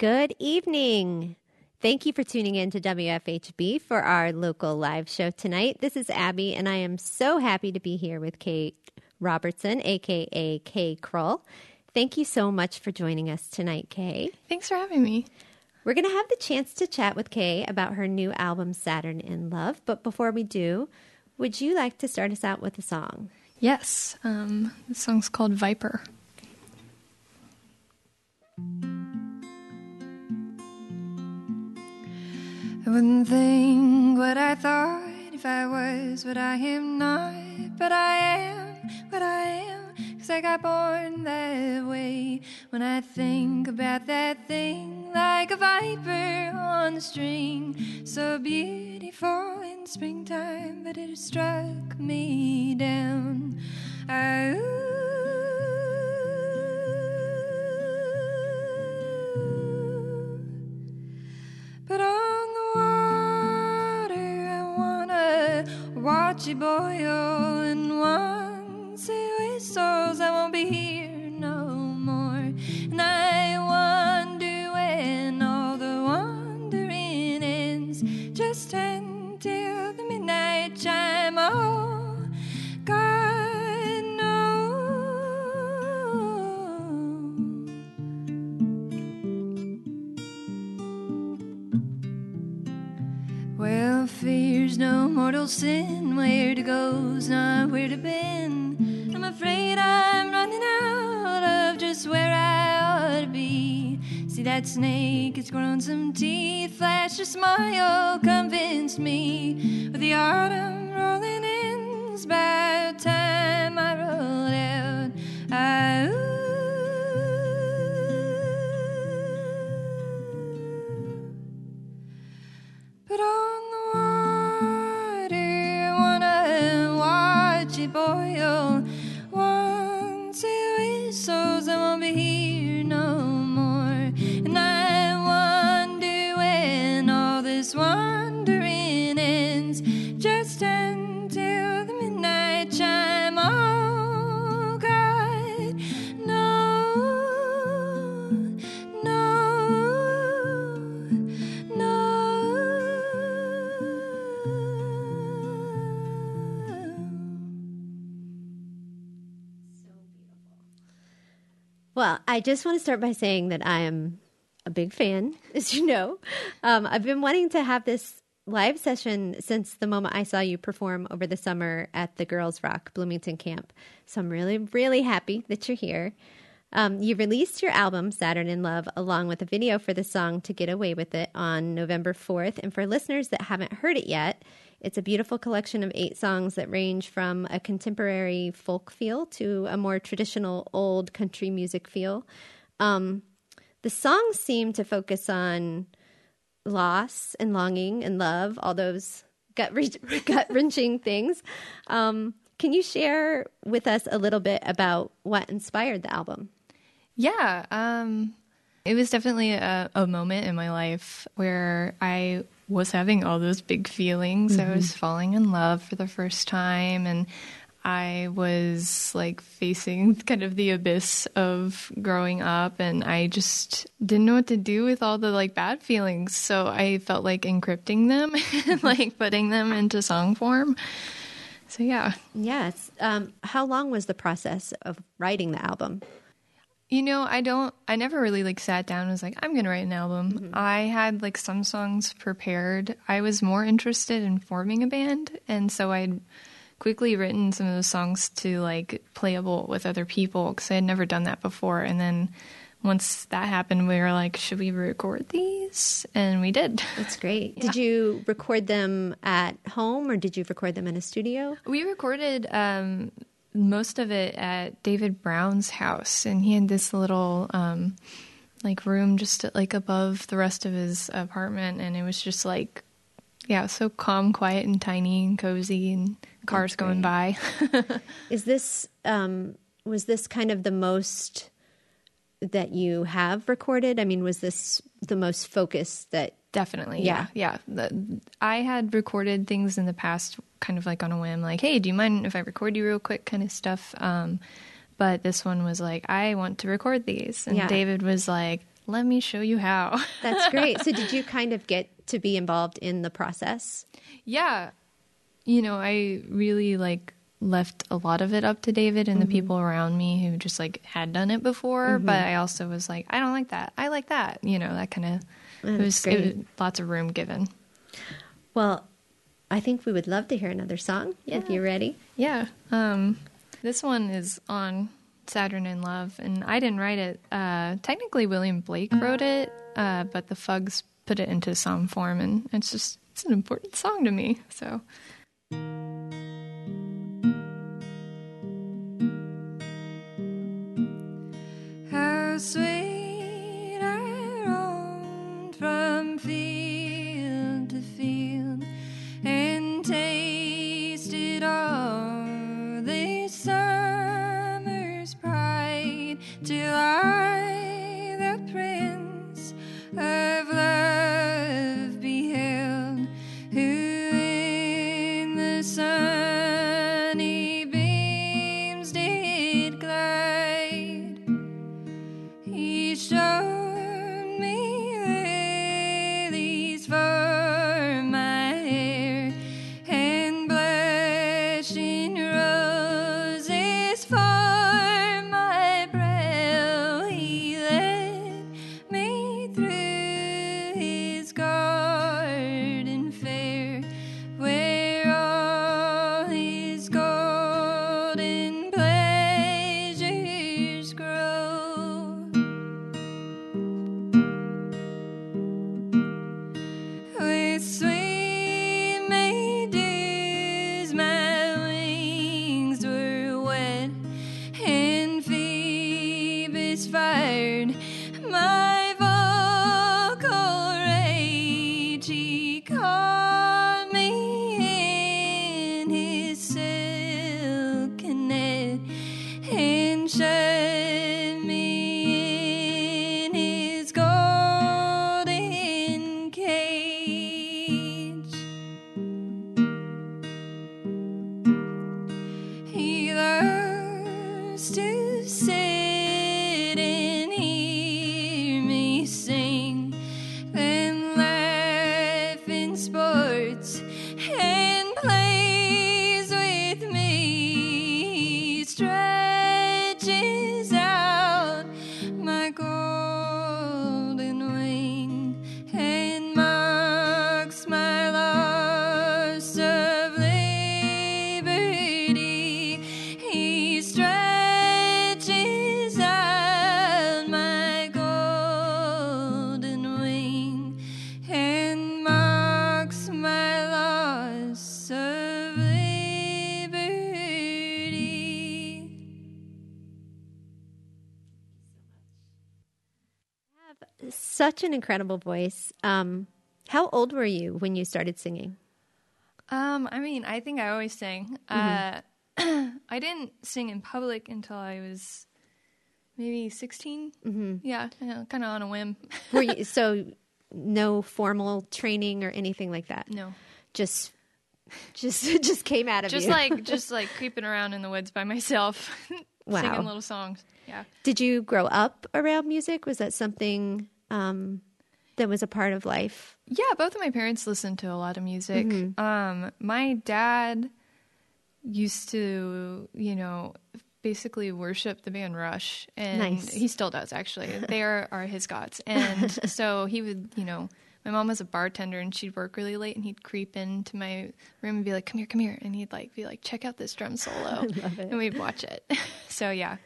Good evening. Thank you for tuning in to WFHB for our local live show tonight. This is Abby, and I am so happy to be here with Kate Robertson, aka Kay Krull. Thank you so much for joining us tonight, Kay. Thanks for having me. We're going to have the chance to chat with Kay about her new album, Saturn in Love. But before we do, would you like to start us out with a song? Yes. Um, the song's called Viper. I wouldn't think what I thought if I was what I am not, but I am what I am. Cause I got born that way. When I think about that thing, like a viper on the string, so beautiful in springtime, but it struck me down. I, but watch it boil, oh, and once it whistles, I won't be here fear's no mortal sin. Where to go's not where to been. I'm afraid I'm running out of just where I ought to be. See that snake, it's grown some teeth. Flash a smile, convinced me. With the autumn rolling in, it's about time I just want to start by saying that I am a big fan, as you know. Um, I've been wanting to have this live session since the moment I saw you perform over the summer at the Girls Rock Bloomington camp. So I'm really, really happy that you're here. Um, you released your album, Saturn in Love, along with a video for the song To Get Away With It on November 4th. And for listeners that haven't heard it yet, it's a beautiful collection of eight songs that range from a contemporary folk feel to a more traditional old country music feel. Um, the songs seem to focus on loss and longing and love, all those gut gut wrenching things. Um, can you share with us a little bit about what inspired the album? Yeah, um, it was definitely a, a moment in my life where I was having all those big feelings. I was falling in love for the first time, and I was like facing kind of the abyss of growing up, and I just didn't know what to do with all the like bad feelings. So I felt like encrypting them and like putting them into song form. So yeah. Yes. Um, how long was the process of writing the album? You know, I don't, I never really like sat down and was like, I'm going to write an album. I had like some songs prepared. I was more interested in forming a band. And so I'd quickly written some of those songs to like playable with other people because I had never done that before. And then once that happened, we were like, should we record these? And we did. That's great. Did you record them at home or did you record them in a studio? We recorded um, most of it at David Brown's house, and he had this little um, like room just like above the rest of his apartment, and it was just like yeah, so calm, quiet, and tiny and cozy, and cars going by. Is this um, was this kind of the most that you have recorded? I mean, was this the most focused that? Definitely, yeah, yeah. The, I had recorded things in the past, kind of like on a whim, like, "Hey, do you mind if I record you real quick?" kind of stuff. Um, but this one was like, "I want to record these," and Yeah. David was like, let me show you how. That's great. So, did you kind of get to be involved in the process? Yeah. You know, I really like left a lot of it up to David and mm-hmm. the people around me who just like had done it before, mm-hmm. but I also was like, I don't like that. I like that. You know, that kind of it was, it was lots of room given. Well, I think we would love to hear another song yeah. if you're ready. Yeah. Um, this one is on Saturn in Love, and I didn't write it. Uh, technically, William Blake wrote it, uh, but the Fugs put it into song form, and it's just it's an important song to me. So. How sweet pride to sit such an incredible voice. Um, how old were you when you started singing? Um, I mean, I think I always sang. Uh, I didn't sing in public until I was maybe 16. Mm-hmm. Yeah, kind of on a whim. Were you so no formal training or anything like that? no, Just just just came out of just you. like just like creeping around in the woods by myself, Wow. singing little songs. Yeah. Did you grow up around music? Was that something um, that was a part of life? Yeah, both of my parents listened to a lot of music. Um, my dad used to, you know, basically worship the band Rush, and Nice. he still does actually. they are, are his gods, and so he would, you know. My mom was a bartender and she'd work really late and he'd creep into my room and be like, "Come here, come here," and he'd like be like, "Check out this drum solo," and we'd watch it. so yeah,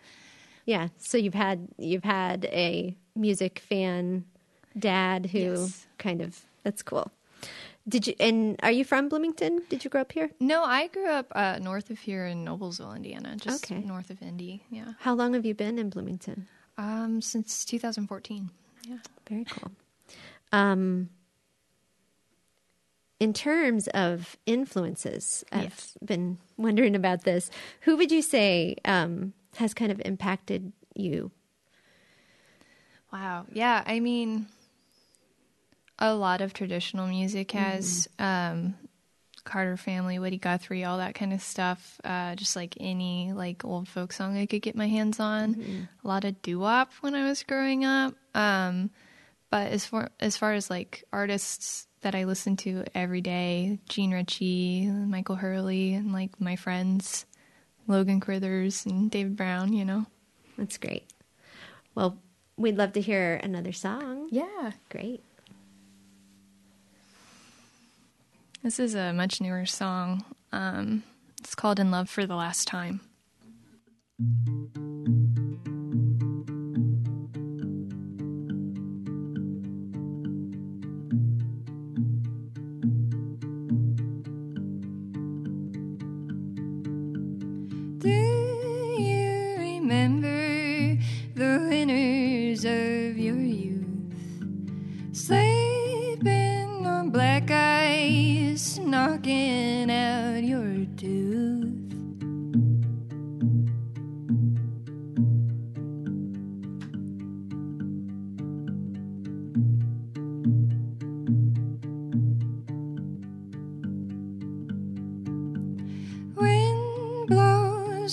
Yeah. So you've had you've had a music fan dad who Yes. kind of that's cool. Did you and are you from Bloomington? Did you grow up here? no, I grew up uh, north of here in Noblesville, Indiana, just Okay. north of Indy. Yeah, How long have you been in Bloomington? um, since 2014. Yeah. Very cool. Um, in terms of influences, I've Yes. been wondering about this. Who would you say um, has kind of impacted you? Wow. Yeah. I mean, a lot of traditional music has um, Carter Family, Woody Guthrie, all that kind of stuff. Uh, just like any like old folk song I could get my hands on. A lot of doo wop when I was growing up. Um, but as far as far as like artists that I listen to every day, Jean Ritchie, Michael Hurley, and like my friends, Logan Crithers and David Brown, you know. That's great. Well, we'd love to hear another song. Yeah. Great. This is a much newer song. Um, it's called In Love for the Last Time.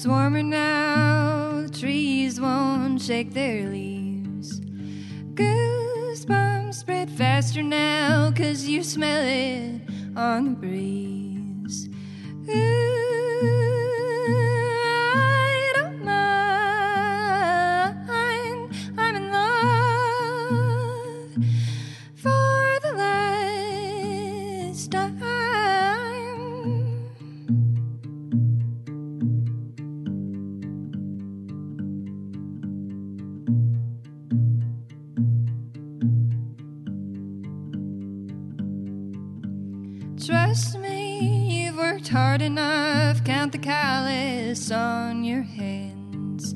Blows warmer now, the trees won't shake their leaves. Goosebumps spread faster now, cause you smell it on the breeze. You've worked hard enough. Count the callus on your hands.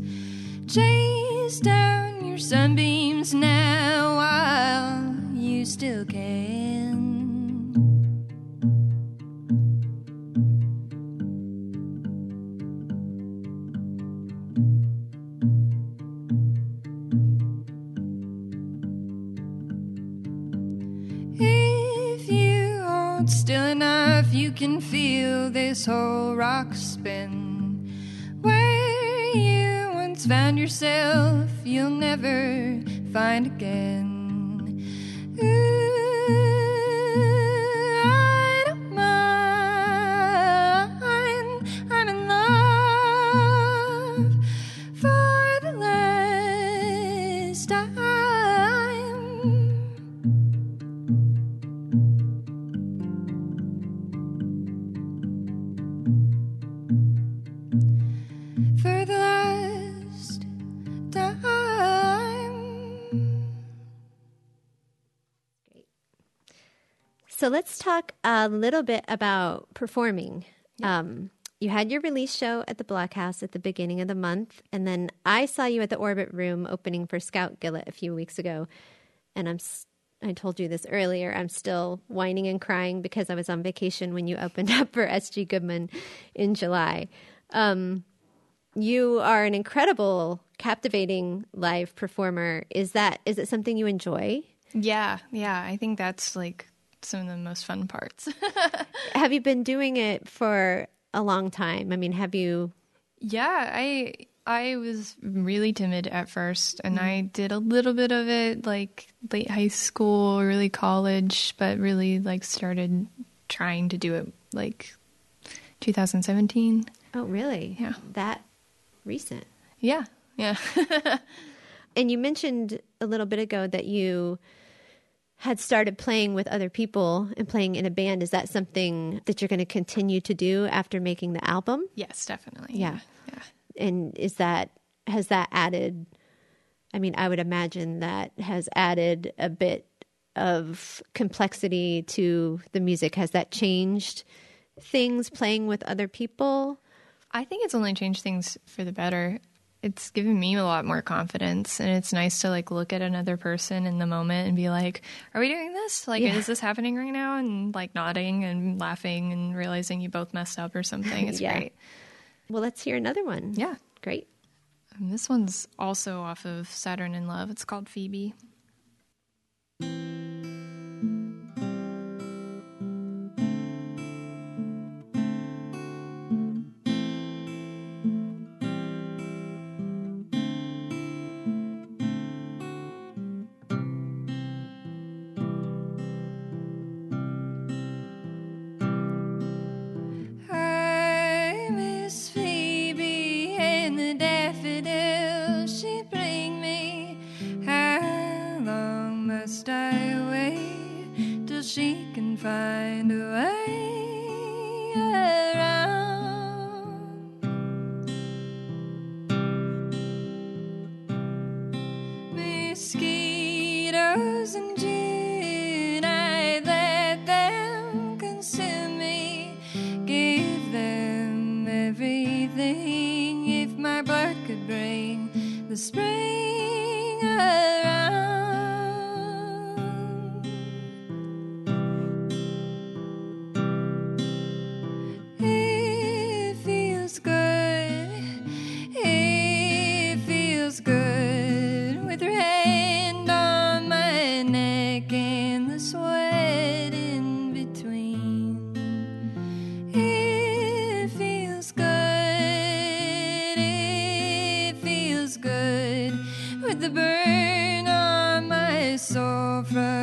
Chase down your sunbeams now while you still can. Whole rock spin. Where you once found yourself, you'll never find again. Talk a little bit about performing. Um, you had your release show at the Blockhouse at the beginning of the month, and then I saw you at the Orbit Room opening for Scout Gillett a few weeks ago. And I'm, I told you this earlier. I'm still whining and crying because I was on vacation when you opened up for S.G. Goodman in July. Um, you are an incredible, captivating live performer. Is that is it something you enjoy? Yeah, yeah. I think that's like some of the most fun parts. Have you been doing it for a long time? I mean, have you? yeah, I I was really timid at first and I mm-hmm. did a little bit of it like late high school, early college, but really like started trying to do it like 2017. Oh, really? Yeah. That recent. Yeah. Yeah. And you mentioned a little bit ago that you had started playing with other people and playing in a band. Is that something that you're going to continue to do after making the album? yes, definitely. Yeah. Yeah. And is that has that added? I mean, I would imagine that has added a bit of complexity to the music. Has that changed things playing with other people? I think it's only changed things for the better. It's given me a lot more confidence, and it's nice to like look at another person in the moment and be like, "Are we doing this? Like, Yeah. is this happening right now?" And like nodding and laughing and realizing you both messed up or something. It's Yeah. great. Well, let's hear another one. Yeah. Great. And this one's also off of Saturn in Love. It's called Phoebe.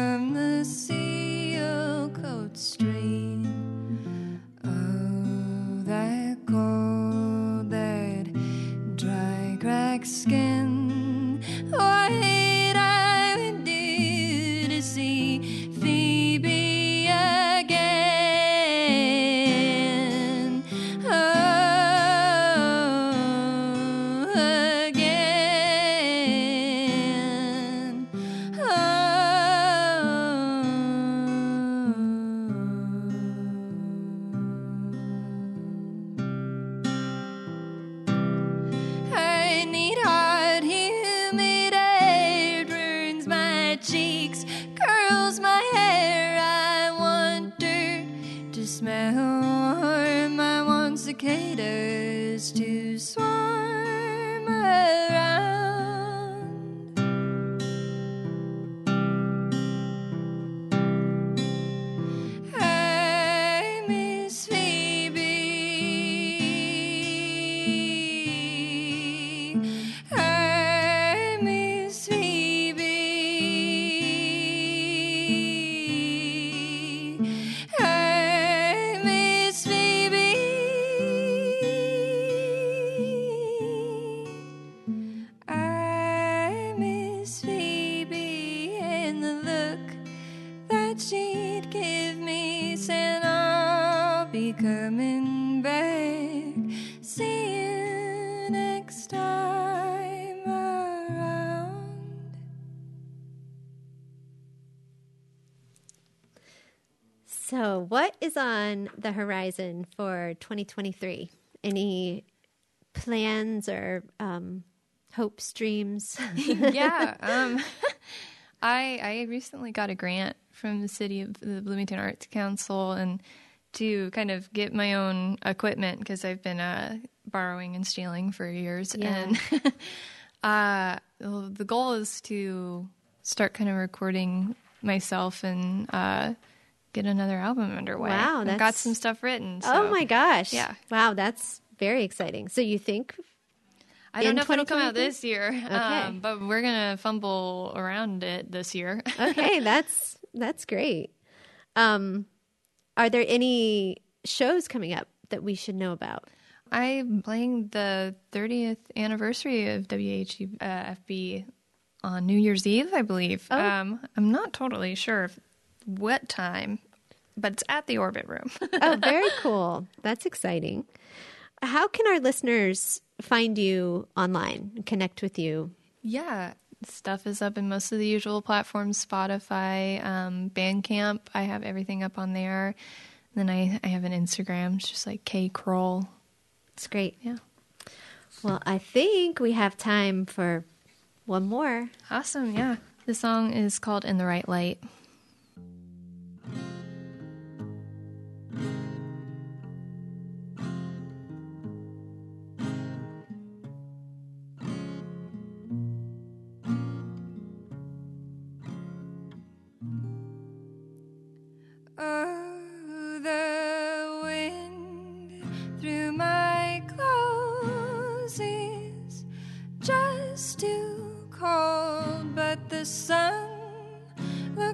From the seal coat street. Cicadas to swarm coming back. See you next time around. So, what is on the horizon for 2023? Any plans or um, hopes, dreams? yeah. Um, I I recently got a grant from the city of the Bloomington Arts Council and to kind of get my own equipment because I've been uh, borrowing and stealing for years. Yeah. And uh, the goal is to start kind of recording myself and uh, get another album underway. Wow, I've got some stuff written. oh my gosh. yeah. Wow, that's very exciting. So, you think I don't know if it'll come out this year, um, but we're gonna fumble around it this year. okay, that's that's great. Um, are there any shows coming up that we should know about? I'm playing the 30th anniversary of WHFB on New Year's Eve, I believe. Oh. Um, I'm not totally sure what time, but it's at the Orbit Room. Oh, very cool. That's exciting. How can our listeners find you online and connect with you? yeah, stuff is up in most of the usual platforms Spotify, um, Bandcamp. I have everything up on there. then I, I have an Instagram. It's just like K Krull. It's great. Yeah. Well, I think we have time for one more. Awesome. Yeah. The song is called In the Right Light.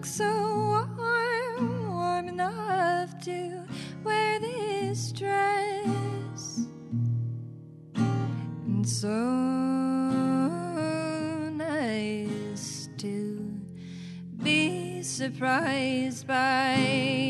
So warm, warm enough to wear this dress. And so nice to be surprised by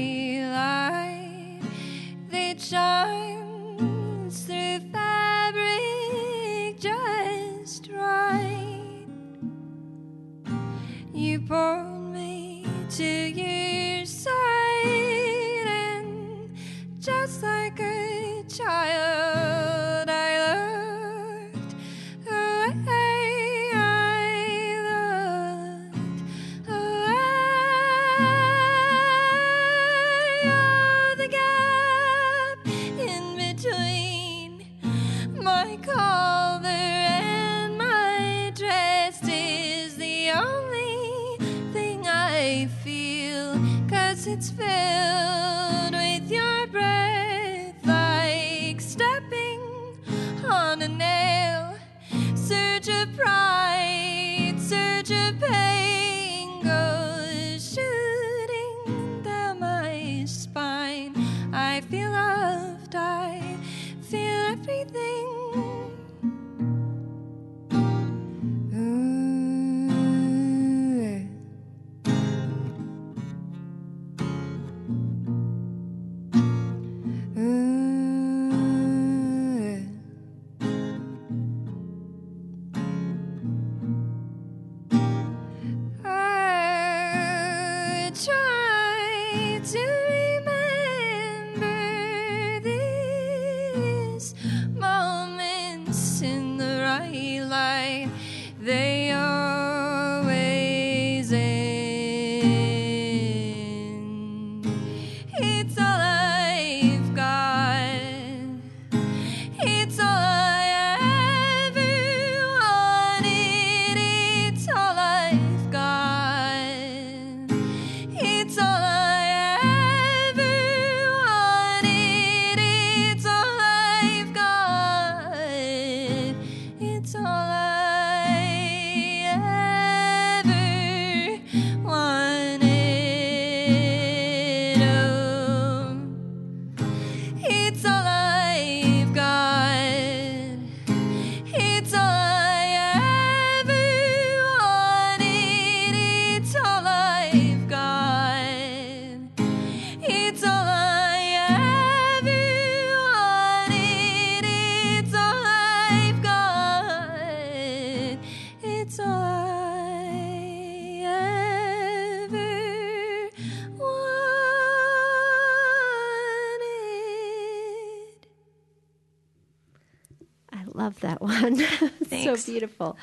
love that one. so beautiful.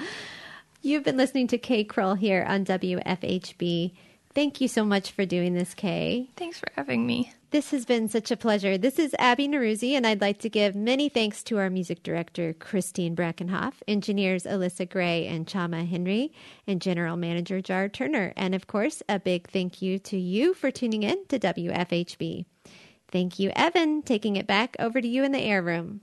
You've been listening to Kay Krull here on WFHB. Thank you so much for doing this, Kay. Thanks for having me. This has been such a pleasure. This is Abby Noroozi, and I'd like to give many thanks to our music director, Christine Brackenhoff, engineers Alyssa Gray and Chama Henry, and general manager Jar Turner. And of course, a big thank you to you for tuning in to WFHB. Thank you, Evan. Taking it back over to you in the air room.